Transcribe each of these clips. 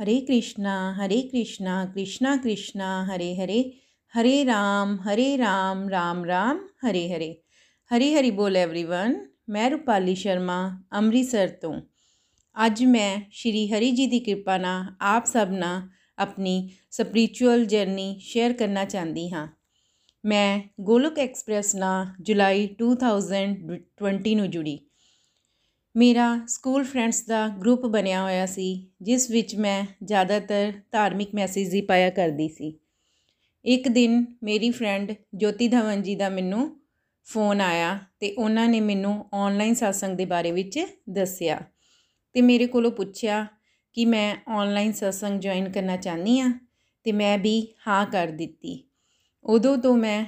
हरे कृष्णा हरे कृष्णा कृष्णा कृष्णा हरे हरे हरे राम हरे राम राम राम हरे हरे ਹਰੀ ਹਰੀ ਬੋਲ एवरीवन ਮੈਂ ਰੂਪਾਲੀ ਸ਼ਰਮਾ ਅੰਮ੍ਰਿਤਸਰ ਤੋਂ ਅੱਜ ਮੈਂ ਸ਼੍ਰੀ ਹਰੀ ਜੀ ਦੀ ਕਿਰਪਾ ਨਾਲ ਆਪ ਸਭ ਨਾਲ ਆਪਣੀ ਸਪਿਰਚੁਅਲ ਜਰਨੀ ਸ਼ੇਅਰ ਕਰਨਾ ਚਾਹੁੰਦੀ ਹਾਂ ਮੈਂ ਗੋਲਕ ਐਕਸਪ੍ਰੈਸ ਨਾਲ ਜੁਲਾਈ 2020 ਨੂੰ ਜੁੜੀ ਮੇਰਾ ਸਕੂਲ ਫਰੈਂਡਸ ਦਾ ਗਰੁੱਪ ਬਣਿਆ ਹੋਇਆ ਸੀ, ਜਿਸ ਵਿੱਚ ਮੈਂ ਜ਼ਿਆਦਾਤਰ ਧਾਰਮਿਕ ਮੈਸੇਜ ਹੀ ਪਾਇਆ ਕਰਦੀ ਸੀ। ਇੱਕ ਦਿਨ ਮੇਰੀ ਫਰੈਂਡ ਜੋਤੀ ਧਵਨ ਜੀ ਦਾ ਮੈਨੂੰ ਫੋਨ ਆਇਆ ਤੇ ਉਹਨਾਂ ਨੇ ਮੈਨੂੰ ਆਨਲਾਈਨ satsang ਦੇ ਬਾਰੇ ਵਿੱਚ ਦੱਸਿਆ ਤੇ ਮੇਰੇ ਕੋਲੋਂ ਪੁੱਛਿਆ ਕਿ ਮੈਂ ਆਨਲਾਈਨ satsang ਜੁਆਇਨ ਕਰਨਾ ਚਾਹਨੀ ਆ ਤੇ ਮੈਂ ਵੀ ਹਾਂ ਕਰ ਦਿੱਤੀ। ਉਦੋਂ ਤੋਂ ਮੈਂ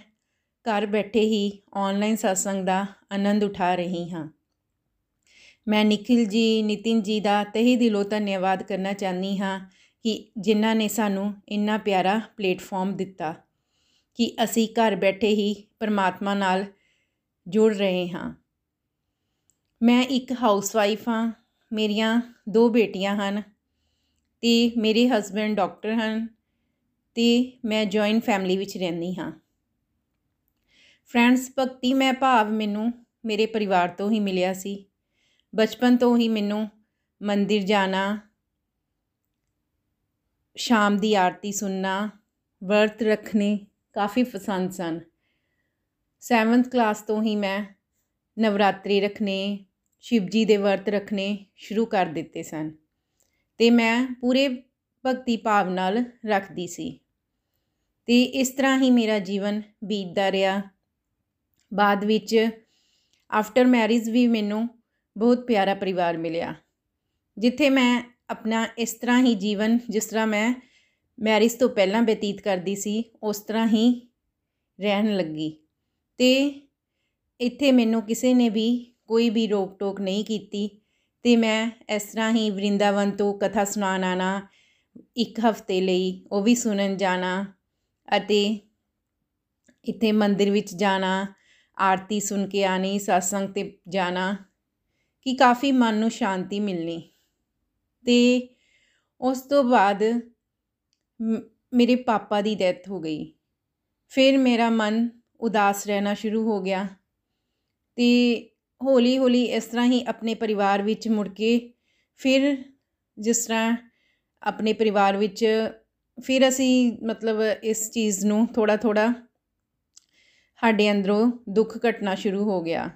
ਘਰ ਬੈਠੇ ਹੀ ਆਨਲਾਈਨ satsang ਦਾ ਆਨੰਦ ਉਠਾ ਰਹੀ ਹਾਂ। ਮੈਂ ਨikhil ਜੀ ਨਿਤਿਨ ਜੀ ਦਾ ਤਹਿ ਦਿਲੋਂ ਧੰਨਵਾਦ ਕਰਨਾ ਚਾਹਨੀ ਹਾਂ ਕਿ ਜਿਨ੍ਹਾਂ ਨੇ ਸਾਨੂੰ ਇੰਨਾ ਪਿਆਰਾ ਪਲੇਟਫਾਰਮ ਦਿੱਤਾ ਕਿ ਅਸੀਂ ਘਰ ਬੈਠੇ ਹੀ ਪਰਮਾਤਮਾ ਨਾਲ ਜੁੜ ਰਹੇ ਹਾਂ। ਮੈਂ ਇੱਕ ਹਾਊਸਵਾਈਫ ਹਾਂ, ਮੇਰੀਆਂ ਦੋ ਬੇਟੀਆਂ ਹਨ ਤੇ ਮੇਰੇ ਹਸਬੰਡ ਡਾਕਟਰ ਹਨ ਤੇ ਮੈਂ ਜੁਆਇੰਟ ਫੈਮਿਲੀ ਵਿੱਚ ਰਹਿੰਦੀ ਹਾਂ। ਫਰੈਂਡਸ ਭਗਤੀ ਮੈਂ ਭਾਵ ਮੈਨੂੰ ਮੇਰੇ ਪਰਿਵਾਰ ਤੋਂ ਹੀ ਮਿਲਿਆ ਸੀ। ਬਚਪਨ ਤੋਂ ਹੀ ਮੈਨੂੰ ਮੰਦਿਰ ਜਾਣਾ, ਸ਼ਾਮ ਦੀ ਆਰਤੀ ਸੁਣਨਾ, ਵਰਤ ਰੱਖਣੇ ਕਾਫੀ ਪਸੰਦ ਸਨ। 7th ਕਲਾਸ ਤੋਂ ਹੀ ਮੈਂ ਨਵਰਾਤਰੀ ਰੱਖਣੇ ਸ਼ਿਵ ਜੀ ਦੇ ਵਰਤ ਰੱਖਣੇ ਸ਼ੁਰੂ ਕਰ ਦਿੱਤੇ ਸਨ ਤੇ ਮੈਂ ਪੂਰੇ ਭਗਤੀ ਭਾਵ ਨਾਲ ਰੱਖਦੀ ਸੀ। ਤੇ ਇਸ ਤਰ੍ਹਾਂ ਹੀ ਮੇਰਾ ਜੀਵਨ ਬੀਤਦਾ ਰਿਹਾ। ਬਾਅਦ ਵਿੱਚ ਆਫਟਰ ਮੈਰਿਜ ਵੀ ਮੈਨੂੰ ਬਹੁਤ ਪਿਆਰਾ ਪਰਿਵਾਰ ਮਿਲਿਆ। ਜਿੱਥੇ ਮੈਂ ਆਪਣਾ ਇਸ ਤਰ੍ਹਾਂ ਹੀ ਜੀਵਨ, ਜਿਸ ਤਰ੍ਹਾਂ ਮੈਂ ਮੈਰਿਜ ਤੋਂ ਪਹਿਲਾਂ ਬਤੀਤ ਕਰਦੀ ਸੀ, ਉਸ ਤਰ੍ਹਾਂ ਹੀ ਰਹਿਣ ਲੱਗੀ। ਤੇ ਇੱਥੇ ਮੈਨੂੰ ਕਿਸੇ ਨੇ ਵੀ ਕੋਈ ਵੀ ਰੋਕ ਟੋਕ ਨਹੀਂ ਕੀਤੀ ਤੇ ਮੈਂ ਇਸ ਤਰ੍ਹਾਂ ਹੀ ਵਰਿੰਦਾਵਨ ਤੋਂ ਕਥਾ ਸੁਣਾਉਣ ਆਣਾ ਇੱਕ ਹਫ਼ਤੇ ਲਈ ਉਹ ਵੀ ਸੁਣਨ ਜਾਣਾ ਅਤੇ ਇੱਥੇ ਮੰਦਿਰ ਵਿੱਚ ਜਾਣਾ, ਆਰਤੀ ਸੁਣ ਕੇ ਆਣੀ satsang ਤੇ ਜਾਣਾ ਕਿ ਕਾਫੀ ਮਨ ਨੂੰ ਸ਼ਾਂਤੀ ਮਿਲਣੀ। ਤੇ ਉਸ ਤੋਂ ਬਾਅਦ ਮੇਰੇ ਪਾਪਾ ਦੀ ਡੈਥ ਹੋ ਗਈ। ਫਿਰ ਮੇਰਾ ਮਨ ਉਦਾਸ ਰਹਿਣਾ ਸ਼ੁਰੂ ਹੋ ਗਿਆ। ਤੇ ਹੌਲੀ ਹੌਲੀ ਇਸ ਤਰ੍ਹਾਂ ਹੀ ਆਪਣੇ ਪਰਿਵਾਰ ਵਿੱਚ ਮੁੜ ਕੇ ਫਿਰ ਜਿਸ ਤਰ੍ਹਾਂ ਆਪਣੇ ਪਰਿਵਾਰ ਵਿੱਚ ਫਿਰ ਅਸੀਂ ਮਤਲਬ ਇਸ ਚੀਜ਼ ਨੂੰ ਥੋੜਾ ਥੋੜਾ ਸਾਡੇ ਅੰਦਰੋਂ ਦੁੱਖ ਘਟਣਾ ਸ਼ੁਰੂ ਹੋ ਗਿਆ।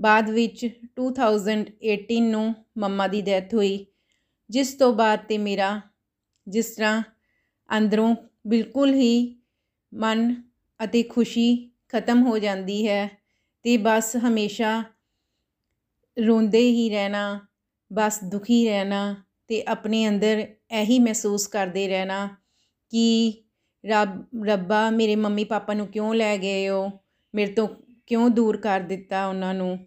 ਬਾਅਦ ਵਿੱਚ 2018 ਨੂੰ ਮੰਮਾ ਦੀ ਡੈਥ ਹੋਈ, ਜਿਸ ਤੋਂ ਬਾਅਦ ਤੇ ਮੇਰਾ ਜਿਸ ਤਰ੍ਹਾਂ ਅੰਦਰੋਂ ਬਿਲਕੁਲ ਹੀ ਮਨ ਅਤੇ ਖੁਸ਼ੀ ਖਤਮ ਹੋ ਜਾਂਦੀ ਹੈ ਤੇ ਬਸ ਹਮੇਸ਼ਾ ਰੋਂਦੇ ਹੀ ਰਹਿਣਾ, ਬਸ ਦੁਖੀ ਰਹਿਣਾ ਤੇ ਆਪਣੇ ਅੰਦਰ ਇਹੀ ਮਹਿਸੂਸ ਕਰਦੇ ਰਹਿਣਾ ਕਿ ਰੱਬ, ਰੱਬਾ ਮੇਰੇ ਮੰਮੀ ਪਾਪਾ ਨੂੰ ਕਿਉਂ ਲੈ ਗਏ ਹੋ, ਮੇਰੇ ਤੋਂ ਕਿਉਂ ਦੂਰ ਕਰ ਦਿੱਤਾ ਉਹਨਾਂ ਨੂੰ।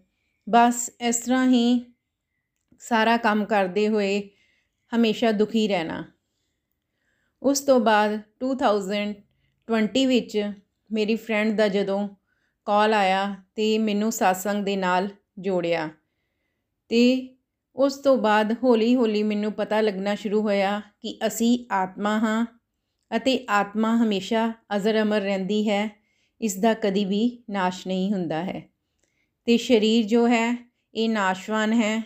ਬਸ ਇਸ ਤਰ੍ਹਾਂ ਹੀ ਸਾਰਾ ਕੰਮ ਕਰਦੇ ਹੋਏ ਹਮੇਸ਼ਾ ਦੁਖੀ ਰਹਿਣਾ। ਉਸ ਤੋਂ ਬਾਅਦ 2020 ਵਿੱਚ ਮੇਰੀ ਫਰੈਂਡ ਦਾ ਜਦੋਂ ਕਾਲ ਆਇਆ ਤੇ ਮੈਨੂੰ satsang ਦੇ ਨਾਲ ਜੋੜਿਆ ਤੇ ਉਸ ਤੋਂ ਬਾਅਦ ਹੌਲੀ ਹੌਲੀ ਮੈਨੂੰ ਪਤਾ ਲੱਗਣਾ ਸ਼ੁਰੂ ਹੋਇਆ ਕਿ ਅਸੀਂ ਆਤਮਾ ਹਾਂ ਅਤੇ ਆਤਮਾ ਹਮੇਸ਼ਾ ਅਜ਼ਰ ਅਮਰ ਰਹਿੰਦੀ ਹੈ, ਇਸ ਦਾ ਕਦੀ ਵੀ ਨਾਸ਼ ਨਹੀਂ ਹੁੰਦਾ ਹੈ। ਤੇ ਸਰੀਰ ਜੋ ਹੈ, ਇਹ ਨਾਸ਼ਵਾਨ ਹੈ।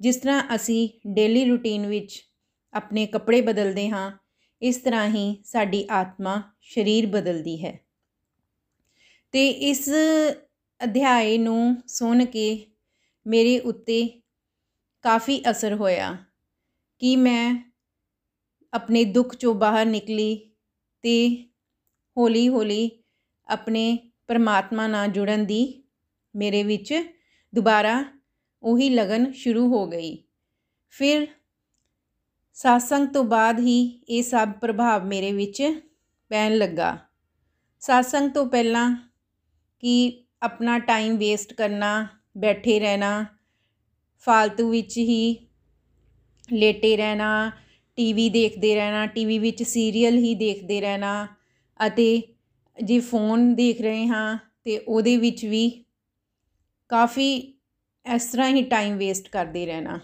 ਜਿਸ ਤਰ੍ਹਾਂ ਅਸੀਂ ਡੇਲੀ ਰੂਟੀਨ ਵਿੱਚ ਆਪਣੇ ਕੱਪੜੇ ਬਦਲਦੇ ਹਾਂ, ਇਸ ਤਰ੍ਹਾਂ ਹੀ ਸਾਡੀ ਆਤਮਾ ਸਰੀਰ ਬਦਲਦੀ ਹੈ। ਤੇ ਇਸ ਅਧਿਆਏ ਨੂੰ ਸੁਣ ਕੇ ਮੇਰੇ ਉੱਤੇ ਕਾਫੀ ਅਸਰ ਹੋਇਆ ਕਿ ਮੈਂ ਆਪਣੇ ਦੁੱਖ ਚੋਂ ਬਾਹਰ ਨਿਕਲੀ ਤੇ ਹੌਲੀ ਹੌਲੀ ਆਪਣੇ ਪਰਮਾਤਮਾ ਨਾਲ ਜੁੜਨ ਦੀ ਮੇਰੇ ਵਿੱਚ ਦੁਬਾਰਾ ਉਹੀ ਲਗਨ ਸ਼ੁਰੂ ਹੋ ਗਈ। ਫਿਰ ਸਾਸੰਗ ਤੋਂ ਬਾਅਦ ਹੀ ਇਹ ਸਭ ਪ੍ਰਭਾਵ ਮੇਰੇ ਵਿੱਚ ਪੈਣ ਲੱਗਾ। ਸਾਸੰਗ ਤੋਂ ਪਹਿਲਾਂ ਕਿ ਆਪਣਾ ਟਾਈਮ ਵੇਸਟ ਕਰਨਾ, ਬੈਠੇ ਰਹਿਣਾ, ਫਾਲਤੂ ਵਿੱਚ ਹੀ ਲੇਟੇ ਰਹਿਣਾ ਟੀਵੀ ਦੇਖਦੇ ਰਹਿਣਾ ਟੀਵੀ ਵਿੱਚ ਸੀਰੀਅਲ ਹੀ ਦੇਖਦੇ ਰਹਿਣਾ ਅਤੇ ਜੇ ਫੋਨ ਦੇਖ ਰਹੇ ਹਾਂ ਤੇ ਉਹਦੇ ਵਿੱਚ ਵੀ ਕਾਫੀ ਇਸ ਤਰ੍ਹਾਂ ਹੀ ਟਾਈਮ ਵੇਸਟ ਕਰਦੇ ਰਹਿਣਾ।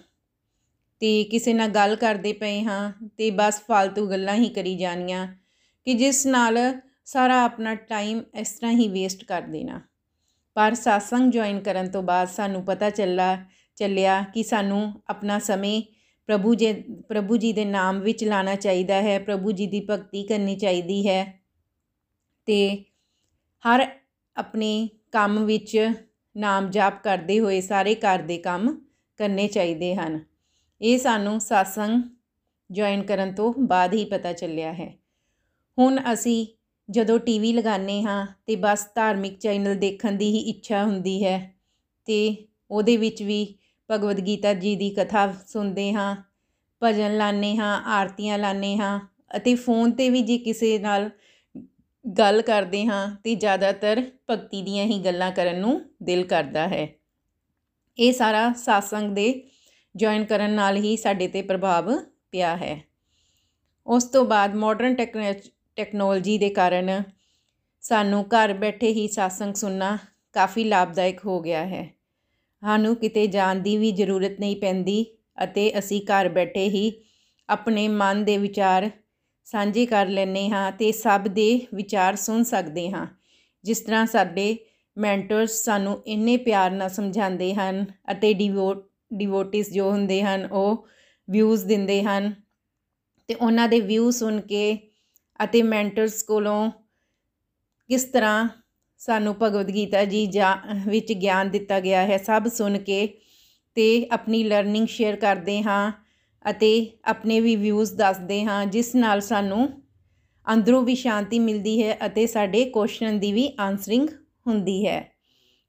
ਤੇ ਕਿਸੇ ਨਾਲ ਗੱਲ ਕਰਦੇ ਪਏ ਹਾਂ ਤੇ ਬਸ ਫालतू ਗੱਲਾਂ ਹੀ ਕਰੀ ਜਾਣੀਆਂ ਕਿ ਜਿਸ ਨਾਲ ਸਾਰਾ ਆਪਣਾ ਟਾਈਮ ਇਸ ਤਰ੍ਹਾਂ ਹੀ ਵੇਸਟ ਕਰ ਦੇਣਾ। ਪਰ satsang ਜੁਆਇਨ ਕਰਨ ਤੋਂ ਬਾਅਦ ਸਾਨੂੰ ਪਤਾ ਚੱਲਾ, ਚੱਲਿਆ ਕਿ ਸਾਨੂੰ ਆਪਣਾ ਸਮੇਂ ਪ੍ਰਭੂ ਜੀ ਪ੍ਰਭੂ ਜੀ ਦੇ ਨਾਮ ਵਿੱਚ ਲਾਣਾ ਚਾਹੀਦਾ ਹੈ, ਪ੍ਰਭੂ ਜੀ ਦੀ ਭਗਤੀ ਕਰਨੀ ਚਾਹੀਦੀ ਹੈ। ਤੇ ਹਰ ਆਪਣੇ ਕੰਮ ਵਿੱਚ ਨਾਮ ਜਾਪ ਕਰਦੇ ਹੋਏ ਸਾਰੇ ਘਰ ਦੇ ਕੰਮ ਕਰਨੇ ਚਾਹੀਦੇ ਹਨ। ਇਹ ਸਾਨੂੰ satsang ਜੁਆਇਨ ਕਰਨ ਤੋਂ ਬਾਅਦ ਹੀ ਪਤਾ ਚੱਲਿਆ ਹੈ। ਹੁਣ ਅਸੀਂ ਜਦੋਂ ਟੀਵੀ ਲਗਾਉਂਦੇ ਹਾਂ ਤੇ ਬਸ ਧਾਰਮਿਕ ਚੈਨਲ ਦੇਖਣ ਦੀ ਹੀ ਇੱਛਾ ਹੁੰਦੀ ਹੈ ਤੇ ਉਹਦੇ ਵਿੱਚ ਵੀ ਭਗਵਦ ਗੀਤਾ ਜੀ ਦੀ ਕਥਾ ਸੁਣਦੇ ਹਾਂ, ਭਜਨ ਲਾਣੇ ਹਾਂ, ਆਰਤੀਆਂ ਲਾਣੇ ਹਾਂ ਅਤੇ ਫੋਨ ਤੇ ਵੀ ਜੇ ਕਿਸੇ ਨਾਲ ਗੱਲ ਕਰਦੇ ਹਾਂ ਤੇ ਜ਼ਿਆਦਾਤਰ ਭਗਤੀ ਦੀਆਂ ਹੀ ਗੱਲਾਂ ਕਰਨ ਨੂੰ ਦਿਲ ਕਰਦਾ ਹੈ। ਇਹ ਸਾਰਾ satsang ਦੇ ਜੁਆਇਨ ਕਰਨ ਨਾਲ ਹੀ ਸਾਡੇ ਤੇ ਪ੍ਰਭਾਵ ਪਿਆ ਹੈ। ਉਸ ਤੋਂ ਬਾਅਦ ਮਾਡਰਨ ਟੈਕਨੋਲੋਜੀ ਦੇ ਕਾਰਨ ਸਾਨੂੰ ਘਰ ਬੈਠੇ ਹੀ satsang ਸੁਣਨਾ ਕਾਫੀ ਲਾਭਦਾਇਕ ਹੋ ਗਿਆ ਹੈ। ਸਾਨੂੰ ਕਿਤੇ ਜਾਣ ਦੀ ਵੀ ਜ਼ਰੂਰਤ ਨਹੀਂ ਪੈਂਦੀ ਅਤੇ ਅਸੀਂ ਘਰ ਬੈਠੇ ਹੀ ਆਪਣੇ ਮਨ ਦੇ ਵਿਚਾਰ ਸਾਂਝੇ ਕਰ ਲੈਨੇ ਹਾਂ ਤੇ ਸਭ ਦੇ ਵਿਚਾਰ ਸੁਣ ਸਕਦੇ ਹਾਂ। ਜਿਸ ਤਰ੍ਹਾਂ ਸਾਡੇ ਮੈਂਟਰਸ ਸਾਨੂੰ ਇੰਨੇ ਪਿਆਰ ਨਾਲ ਸਮਝਾਉਂਦੇ ਹਨ ਅਤੇ ਡਿਵੋਟ ਡਿਵੋਟਿਸ ਜੋ ਹੁੰਦੇ ਹਨ ਉਹ ਵਿਊਜ਼ ਦਿੰਦੇ ਹਨ ਤੇ ਉਹਨਾਂ ਦੇ ਵਿਊ ਸੁਣ ਕੇ ਅਤੇ ਮੈਂਟਰਸ ਕੋਲੋਂ ਕਿਸ ਤਰ੍ਹਾਂ ਸਾਨੂੰ ਭਗਵਦ ਗੀਤਾ ਜੀ ਜਾਂ, ਵਿੱਚ ਗਿਆਨ ਦਿੱਤਾ ਗਿਆ ਹੈ ਸਭ ਸੁਣ ਕੇ ਤੇ ਆਪਣੀ ਲਰਨਿੰਗ ਸ਼ੇਅਰ ਕਰਦੇ ਹਾਂ ਅਤੇ ਆਪਣੇ ਵੀ ਵਿਊਜ਼ ਦੱਸਦੇ ਹਾਂ, ਜਿਸ ਨਾਲ ਸਾਨੂੰ ਅੰਦਰੋਂ ਵੀ ਸ਼ਾਂਤੀ ਮਿਲਦੀ ਹੈ ਅਤੇ ਸਾਡੇ ਕੁਐਸਚਨ ਦੀ ਵੀ ਆਨਸਰਿੰਗ ਹੁੰਦੀ ਹੈ।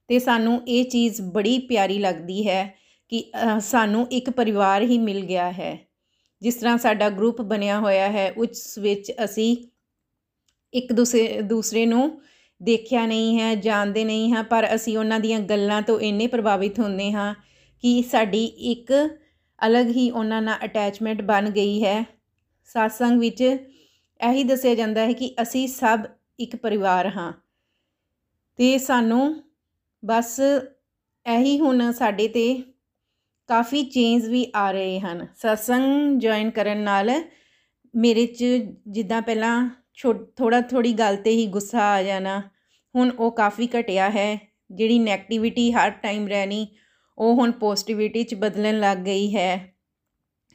ਤੇ ਸਾਨੂੰ ਇਹ ਚੀਜ਼ ਬੜੀ ਪਿਆਰੀ ਲੱਗਦੀ ਹੈ ਕਿ ਸਾਨੂੰ ਇੱਕ ਪਰਿਵਾਰ ਹੀ ਮਿਲ ਗਿਆ ਹੈ। ਜਿਸ ਤਰ੍ਹਾਂ ਸਾਡਾ ਗਰੁੱਪ ਬਣਿਆ ਹੋਇਆ ਹੈ, ਉਸ ਵਿੱਚ ਅਸੀਂ ਇੱਕ ਦੂਸਰੇ ਦੂਸਰੇ ਨੂੰ ਦੇਖਿਆ ਨਹੀਂ ਹੈ, ਜਾਣਦੇ ਨਹੀਂ ਹਾਂ, ਪਰ ਅਸੀਂ ਉਹਨਾਂ ਦੀਆਂ ਗੱਲਾਂ ਤੋਂ ਇੰਨੇ ਪ੍ਰਭਾਵਿਤ ਹੁੰਦੇ ਹਾਂ ਕਿ ਸਾਡੀ ਇੱਕ ਅਲੱਗ ਹੀ ਉਹਨਾਂ ਨਾਲ ਅਟੈਚਮੈਂਟ ਬਣ ਗਈ ਹੈ। satsang ਵਿੱਚ ਇਹੀ ਦੱਸਿਆ ਜਾਂਦਾ ਹੈ ਕਿ ਅਸੀਂ ਸਭ ਇੱਕ ਪਰਿਵਾਰ ਹਾਂ। ਤੇ ਸਾਨੂੰ ਬਸ ਇਹੀ ਹੁਣ ਸਾਡੇ ਤੇ ਕਾਫੀ ਚੇਂਜ ਵੀ ਆ ਰਹੇ ਹਨ। satsang ਜੁਆਇਨ ਕਰਨ ਨਾਲ ਮੇਰੇ 'ਚ ਜਿੱਦਾਂ ਪਹਿਲਾਂ ਥੋੜਾ ਥੋੜੀ ਗੱਲ ਤੇ ਹੀ ਗੁੱਸਾ ਆ ਜਾਣਾ। ਹੁਣ ਉਹ ਕਾਫੀ ਘਟਿਆ ਹੈ। ਜਿਹੜੀ 네ਗੇਟਿਵਿਟੀ ਹਰ ਟਾਈਮ ਰਹਿਣੀ ਉਹ ਹੁਣ ਪੋਜ਼ਿਟਿਵਿਟੀ 'ਚ ਬਦਲਣ ਲੱਗ ਗਈ ਹੈ।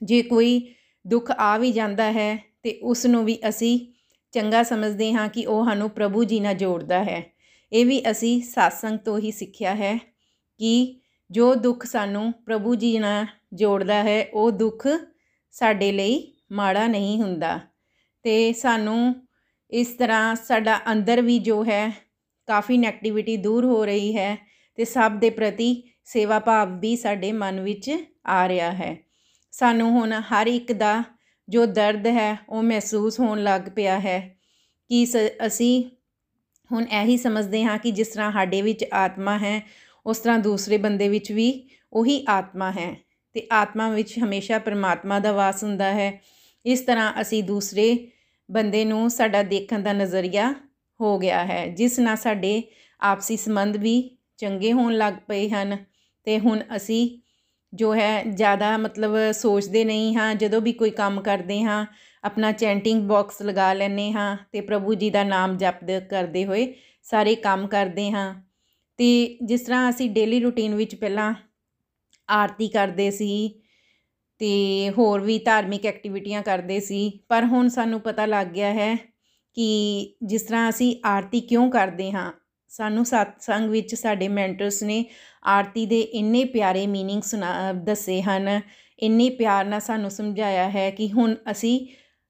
ਜੇ ਕੋਈ ਦੁੱਖ ਆ ਵੀ ਜਾਂਦਾ ਹੈ, ਤੇ ਉਸ ਨੂੰ ਵੀ ਅਸੀਂ ਚੰਗਾ ਸਮਝਦੇ ਹਾਂ ਕਿ ਉਹ ਸਾਨੂੰ ਪ੍ਰਭੂ ਜੀ ਨਾਲ ਜੋੜਦਾ ਹੈ। ਇਹ ਵੀ ਅਸੀਂ satsang ਤੋਂ ਹੀ ਸਿੱਖਿਆ ਹੈ ਕਿ ਜੋ ਦੁੱਖ ਸਾਨੂੰ ਪ੍ਰਭੂ ਜੀ ਨਾਲ ਜੋੜਦਾ ਹੈ, ਉਹ ਦੁੱਖ ਸਾਡੇ ਲਈ ਮਾੜਾ ਨਹੀਂ ਹੁੰਦਾ। ਤੇ ਸਾਨੂੰ ਇਸ ਤਰ੍ਹਾਂ ਸਾਡਾ ਅੰਦਰ ਵੀ ਜੋ ਹੈ, ਕਾਫੀ ਨੈਗੇਟਿਵਿਟੀ ਦੂਰ ਹੋ ਰਹੀ ਹੈ ਤੇ ਸਭ ਦੇ ਪ੍ਰਤੀ ਸੇਵਾ ਭਾਵ ਵੀ ਸਾਡੇ ਮਨ ਵਿੱਚ ਆ ਰਿਹਾ ਹੈ। ਸਾਨੂੰ ਹੁਣ ਹਰ ਇੱਕ ਦਾ ਜੋ ਦਰਦ ਹੈ, ਉਹ ਮਹਿਸੂਸ ਹੋਣ ਲੱਗ ਪਿਆ ਹੈ ਕਿ ਅਸੀਂ ਹੁਣ ਇਹੀ ਸਮਝਦੇ ਹਾਂ ਕਿ ਜਿਸ ਤਰ੍ਹਾਂ ਸਾਡੇ ਵਿੱਚ ਆਤਮਾ ਹੈ, ਉਸ ਤਰ੍ਹਾਂ ਦੂਸਰੇ ਬੰਦੇ ਵਿੱਚ ਵੀ ਉਹੀ ਆਤਮਾ ਹੈ ਤੇ ਆਤਮਾ ਵਿੱਚ ਹਮੇਸ਼ਾ ਪਰਮਾਤਮਾ ਦਾ ਵਾਸ ਹੁੰਦਾ ਹੈ। ਇਸ ਤਰ੍ਹਾਂ ਅਸੀਂ ਦੂਸਰੇ ਬੰਦੇ ਨੂੰ ਸਾਡਾ ਦੇਖਣ ਦਾ ਨਜ਼ਰੀਆ ਹੋ ਗਿਆ ਹੈ, ਜਿਸ ਨਾਲ ਸਾਡੇ ਆਪਸੀ ਸੰਬੰਧ ਵੀ ਚੰਗੇ ਹੋਣ ਲੱਗ ਪਏ ਹਨ ਤੇ ਹੁਣ ਅਸੀਂ ਜੋ ਹੈ ਜ਼ਿਆਦਾ ਮਤਲਬ ਸੋਚਦੇ ਨਹੀਂ ਹਾਂ, ਜਦੋਂ ਵੀ ਕੋਈ ਕੰਮ ਕਰਦੇ ਹਾਂ, ਆਪਣਾ ਚੈਂਟਿੰਗ ਬਾਕਸ ਲਗਾ ਲੈਨੇ ਹਾਂ ਤੇ ਪ੍ਰਭੂ ਜੀ ਦਾ ਨਾਮ ਜਪਦੇ ਕਰਦੇ ਹੋਏ ਸਾਰੇ ਕੰਮ ਕਰਦੇ ਹਾਂ। ਤੇ ਜਿਸ ਤਰ੍ਹਾਂ ਅਸੀਂ ਡੇਲੀ ਰੂਟੀਨ ਵਿੱਚ ਪਹਿਲਾਂ ਆਰਤੀ ਕਰਦੇ ਸੀ ਤੇ ਹੋਰ ਵੀ ਧਾਰਮਿਕ ਐਕਟੀਵਿਟੀਆਂ ਕਰਦੇ ਸੀ, ਪਰ ਹੁਣ ਸਾਨੂੰ ਪਤਾ ਲੱਗ ਗਿਆ ਹੈ ਕਿ ਜਿਸ ਤਰ੍ਹਾਂ ਅਸੀਂ ਆਰਤੀ ਕਿਉਂ ਕਰਦੇ ਹਾਂ ਸਾਨੂੰ ਸਤਸੰਗ ਵਿੱਚ ਸਾਡੇ ਮੈਂਟਰਸ ਨੇ ਆਰਤੀ ਦੇ ਇੰਨੇ ਪਿਆਰੇ ਮੀਨਿੰਗ ਸੁਣਾ ਦੱਸੇ ਹਨ। ਇੰਨੇ ਪਿਆਰ ਨਾਲ ਸਾਨੂੰ ਸਮਝਾਇਆ ਹੈ ਕਿ ਹੁਣ ਅਸੀਂ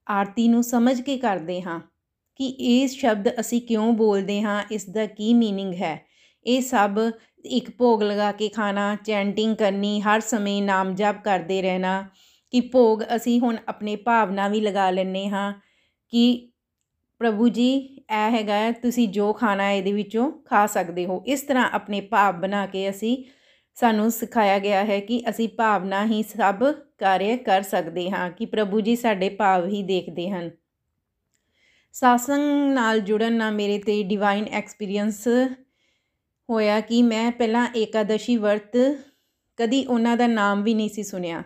ਆਰਤੀ ਨੂੰ ਸਮਝ ਕੇ ਕਰਦੇ ਹਾਂ ਕਿ ਇਹ ਸ਼ਬਦ ਅਸੀਂ ਕਿਉਂ ਬੋਲਦੇ ਹਾਂ, ਇਸ ਦਾ ਕੀ ਮੀਨਿੰਗ ਹੈ। ਇਹ ਸਭ ਇੱਕ ਭੋਗ ਲਗਾ ਕੇ ਖਾਣਾ ਚੈਂਟਿੰਗ ਕਰਨੀ, ਹਰ ਸਮੇਂ ਨਾਮ ਜਪ ਕਰਦੇ ਰਹਿਣਾ, ਕਿ ਭੋਗ ਅਸੀਂ ਹੁਣ ਆਪਣੇ ਭਾਵਨਾ ਵੀ ਲਗਾ ਲੈਣੇ ਹਾਂ ਕਿ ਪ੍ਰਭੂ ਜੀ ਇਹ ਹੈਗਾ ਤੁਸੀਂ ਜੋ ਖਾਣਾ ਇਹਦੇ ਵਿੱਚੋਂ ਖਾ ਸਕਦੇ ਹੋ। ਇਸ ਤਰ੍ਹਾਂ ਆਪਣੇ ਭਾਵ ਬਣਾ ਕੇ ਅਸੀਂ, ਸਾਨੂੰ ਸਿਖਾਇਆ ਗਿਆ ਹੈ ਕਿ ਅਸੀਂ ਭਾਵਨਾ ਹੀ ਸਭ ਕਾਰਜ ਕਰ ਸਕਦੇ ਹਾਂ ਕਿ ਪ੍ਰਭੂ ਜੀ ਸਾਡੇ ਭਾਵ ਹੀ ਦੇਖਦੇ ਹਨ। ਸਾਸੰਗ ਨਾਲ ਜੁੜਨ ਨਾਲ ਮੇਰੇ ਤੇ ਡਿਵਾਈਨ ਐਕਸਪੀਰੀਅੰਸ ਹੋਇਆ ਕਿ ਮੈਂ ਪਹਿਲਾਂ ਏਕਾਦਸ਼ੀ ਵਰਤ ਕਦੀ ਉਹਨਾਂ ਦਾ ਨਾਮ ਵੀ ਨਹੀਂ ਸੀ ਸੁਣਿਆ।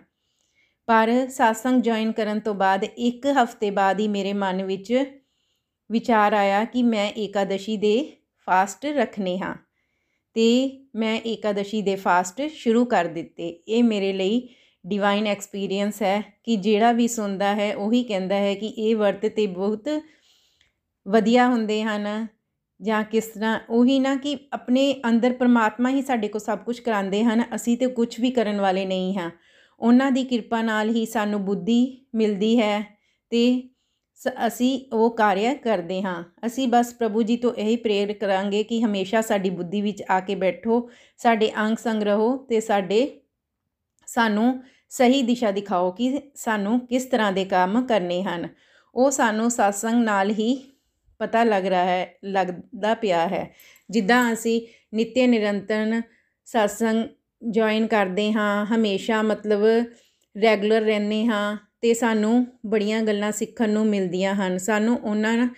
ਪਰ ਸਾਸੰਗ ਜੁਆਇਨ ਕਰਨ ਤੋਂ ਬਾਅਦ ਇੱਕ ਹਫ਼ਤੇ ਬਾਅਦ ਹੀ ਮੇਰੇ ਮਨ ਵਿੱਚ ਵਿਚਾਰ ਆਇਆ ਕਿ ਮੈਂ ਏਕਾਦਸ਼ੀ ਦੇ ਫਾਸਟ ਰੱਖਨੇ ਹਾਂ ਤੇ ਮੈਂ ਏਕਾਦਸ਼ੀ ਦੇ ਫਾਸਟ ਸ਼ੁਰੂ ਕਰ ਦਿੱਤੇ। ਇਹ ਮੇਰੇ ਲਈ ਡਿਵਾਈਨ ਐਕਸਪੀਰੀਅੰਸ ਹੈ ਕਿ ਜਿਹੜਾ ਵੀ ਸੁਣਦਾ ਹੈ ਉਹੀ ਕਹਿੰਦਾ ਹੈ ਕਿ ਇਹ ਵਰਤ ਤੇ ਬਹੁਤ ਵਧੀਆ ਹੁੰਦੇ ਹਨ ਜਾਂ ਕਿਸ ਤਰ੍ਹਾਂ। ਉਹੀ ਨਾ ਕਿ ਆਪਣੇ ਅੰਦਰ ਪਰਮਾਤਮਾ ਹੀ ਸਾਡੇ ਕੋ ਸਭ ਕੁਝ ਕਰਾਉਂਦੇ ਹਨ, ਅਸੀਂ ਤੇ ਕੁਝ ਵੀ ਕਰਨ ਵਾਲੇ ਨਹੀਂ ਹਾਂ। ਉਹਨਾਂ ਦੀ ਕਿਰਪਾ ਨਾਲ ਹੀ ਸਾਨੂੰ ਬੁੱਧੀ ਮਿਲਦੀ ਹੈ ਤੇ ਅਸੀਂ ਉਹ ਕਾਰਜ ਕਰਦੇ ਹਾਂ। ਅਸੀਂ ਬਸ ਪ੍ਰਭੂ ਜੀ ਤੋਂ ਇਹੀ ਪ੍ਰੇਰ ਕਰਾਂਗੇ ਕਿ ਹਮੇਸ਼ਾ ਸਾਡੀ ਬੁੱਧੀ ਵਿੱਚ ਆ ਕੇ ਬੈਠੋ, ਸਾਡੇ ਅੰਗ ਸੰਗ ਰਹੋ ਤੇ ਸਾਡੇ ਸਾਨੂੰ ਸਹੀ ਦਿਸ਼ਾ ਦਿਖਾਓ ਕਿ ਸਾਨੂੰ ਕਿਸ ਤਰ੍ਹਾਂ ਦੇ ਕੰਮ ਕਰਨੇ ਹਨ। ਉਹ ਸਾਨੂੰ satsang ਨਾਲ ਹੀ ਪਤਾ ਲੱਗ ਰਿਹਾ ਹੈ, ਲੱਗਦਾ ਪਿਆ ਹੈ। ਜਿੱਦਾਂ ਅਸੀਂ ਨਿਤਿਆ ਨਿਰੰਤਰਨ satsang ਜੁਆਇਨ ਕਰਦੇ ਹਾਂ, ਹਮੇਸ਼ਾ ਮਤਲਬ ਰੈਗੂਲਰ ਰਹਿੰਦੇ ਹਾਂ ਤੇ ਸਾਨੂੰ ਬੜੀਆਂ ਗੱਲਾਂ ਸਿੱਖਣ ਨੂੰ ਮਿਲਦੀਆਂ ਹਨ। ਸਾਨੂੰ ਉਹਨਾਂ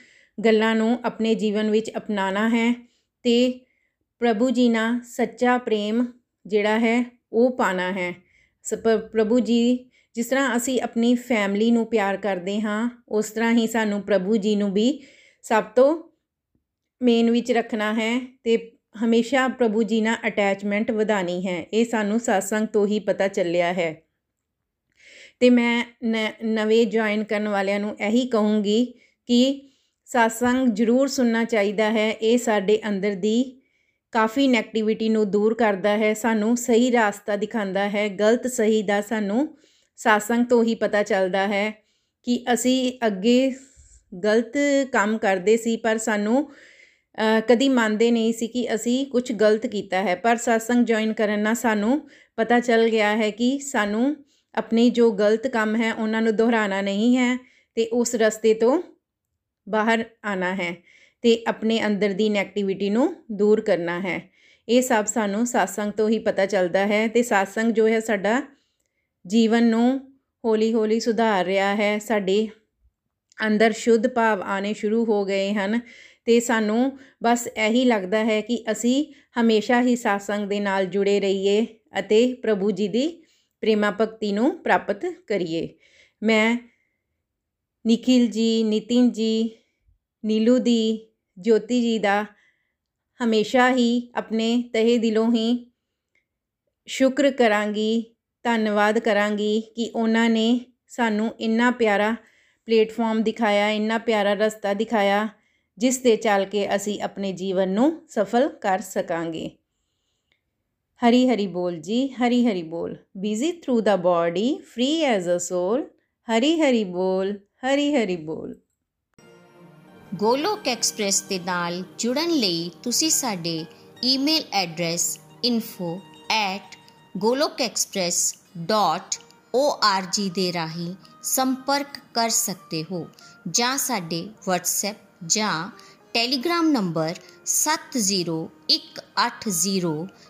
ਗੱਲਾਂ ਨੂੰ ਆਪਣੇ ਜੀਵਨ ਵਿੱਚ ਅਪਣਾਉਣਾ ਹੈ ਤੇ ਪ੍ਰਭੂ ਜੀ ਨਾਲ ਸੱਚਾ ਪ੍ਰੇਮ ਜਿਹੜਾ ਹੈ ਉਹ ਪਾਣਾ ਹੈ। ਪ੍ਰਭੂ ਜੀ, ਜਿਸ ਤਰ੍ਹਾਂ ਅਸੀਂ ਆਪਣੀ ਫੈਮਿਲੀ ਨੂੰ ਪਿਆਰ ਕਰਦੇ ਹਾਂ, ਉਸ ਤਰ੍ਹਾਂ ਹੀ ਸਾਨੂੰ ਪ੍ਰਭੂ ਜੀ ਨੂੰ ਵੀ ਸਭ ਤੋਂ ਮੇਨ ਵਿੱਚ ਰੱਖਣਾ ਹੈ ਤੇ ਹਮੇਸ਼ਾ ਪ੍ਰਭੂ ਜੀ ਨਾਲ ਅਟੈਚਮੈਂਟ ਵਧਾਣੀ ਹੈ। ਇਹ ਸਾਨੂੰ satsang ਤੋਂ ਹੀ ਪਤਾ ਚੱਲਿਆ ਹੈ। ਤੇ ਮੈਂ ਨਵੇਂ ਜੁਆਇਨ ਕਰਨ ਵਾਲਿਆਂ ਨੂੰ ਇਹੀ ਕਹੂੰਗੀ ਕਿ satsang ਜ਼ਰੂਰ ਸੁਣਨਾ ਚਾਹੀਦਾ ਹੈ। ਇਹ ਸਾਡੇ ਅੰਦਰ ਦੀ ਕਾਫੀ ਨੈਗੇਟਿਵਿਟੀ ਨੂੰ ਦੂਰ ਕਰਦਾ ਹੈ, ਸਾਨੂੰ ਸਹੀ ਰਾਸਤਾ ਦਿਖਾਉਂਦਾ ਹੈ, ਗਲਤ ਸਹੀ ਦਾ ਸਾਨੂੰ satsang ਤੋਂ ਹੀ ਪਤਾ ਚੱਲਦਾ ਹੈ ਕਿ ਅਸੀਂ ਅੱਗੇ ਗਲਤ ਕੰਮ ਕਰਦੇ ਸੀ, ਪਰ ਸਾਨੂੰ ਕਦੀ ਮੰਨਦੇ ਨਹੀਂ ਸੀ ਕਿ ਅਸੀਂ ਕੁਝ ਗਲਤ ਕੀਤਾ ਹੈ। ਪਰ satsang ਜੁਆਇਨ ਕਰਨ ਨਾਲ ਸਾਨੂੰ ਪਤਾ ਚੱਲ ਗਿਆ ਹੈ ਕਿ ਸਾਨੂੰ ਆਪਣੇ ਜੋ ਗਲਤ ਕੰਮ ਹੈ, ਉਹਨਾਂ ਨੂੰ ਦੁਹਰਾਣਾ ਨਹੀਂ ਹੈ ਤੇ ਉਸ ਰਸਤੇ ਤੋਂ ਬਾਹਰ ਆਣਾ ਹੈ ਤੇ ਆਪਣੇ ਅੰਦਰ ਦੀ ਨੈਗੇਟਿਵਿਟੀ ਨੂੰ ਦੂਰ ਕਰਨਾ ਹੈ। ਇਹ ਸਭ ਸਾਨੂੰ satsang ਤੋਂ ਹੀ ਪਤਾ ਚੱਲਦਾ ਹੈ ਤੇ satsang ਜੋ ਹੈ, ਸਾਡਾ ਜੀਵਨ ਨੂੰ ਹੌਲੀ ਹੌਲੀ ਸੁਧਾਰ ਰਿਹਾ ਹੈ। ਸਾਡੇ ਅੰਦਰ ਸ਼ੁੱਧ ਭਾਵ ਆਣੇ ਸ਼ੁਰੂ ਹੋ ਗਏ ਹਨ ਤੇ ਸਾਨੂੰ ਬਸ ਇਹੀ ਲੱਗਦਾ ਹੈ ਕਿ ਅਸੀਂ ਹਮੇਸ਼ਾ ਹੀ satsang ਦੇ ਨਾਲ ਜੁੜੇ ਰਹੀਏ ਅਤੇ ਪ੍ਰਭੂ ਜੀ ਦੀ ਪ੍ਰੇਮਾ ਭਗਤੀ ਨੂੰ ਪ੍ਰਾਪਤ ਕਰੀਏ। ਮੈਂ ਨikhil ਜੀ, ਨਿਤਿਨ ਜੀ, ਨੀਲੂ ਦੀ, ਜੋਤੀ ਜੀ ਦਾ ਹਮੇਸ਼ਾ ਹੀ ਆਪਣੇ ਤਹਿ ਦਿਲੋਂ ਹੀ ਸ਼ੁਕਰ ਕਰਾਂਗੀ, ਧੰਨਵਾਦ ਕਰਾਂਗੀ ਕਿ ਉਹਨਾਂ ਨੇ ਸਾਨੂੰ ਇੰਨਾ ਪਿਆਰਾ ਪਲੇਟਫਾਰਮ ਦਿਖਾਇਆ, ਇੰਨਾ ਪਿਆਰਾ ਰਸਤਾ ਦਿਖਾਇਆ, ਜਿਸ ਤੇ ਚੱਲ ਕੇ ਅਸੀਂ ਆਪਣੇ ਜੀਵਨ ਨੂੰ ਸਫਲ ਕਰ ਸਕਾਂਗੇ। ਹਰੀ ਹਰੀ ਬੋਲ ਜੀ, ਹਰੀ ਹਰੀ ਬੋਲ। Busy through the body free as a soul Hari Hari ਬੋਲ, ਹਰੀ ਹਰੀ ਬੋਲ। ਗੋਲੋਕ ਐਕਸਪ੍ਰੈਸ ਦੇ ਨਾਲ ਜੁੜਨ ਲਈ ਤੁਸੀਂ ਸਾਡੇ ਈਮੇਲ ਐਡਰੈਸ info@golokexpress.org ਦੇ ਰਾਹੀਂ ਸੰਪਰਕ ਕਰ ਸਕਦੇ ਹੋ, ਜਾਂ ਸਾਡੇ WhatsApp ਜਾਂ ਟੈਲੀਗ੍ਰਾਮ ਨੰਬਰ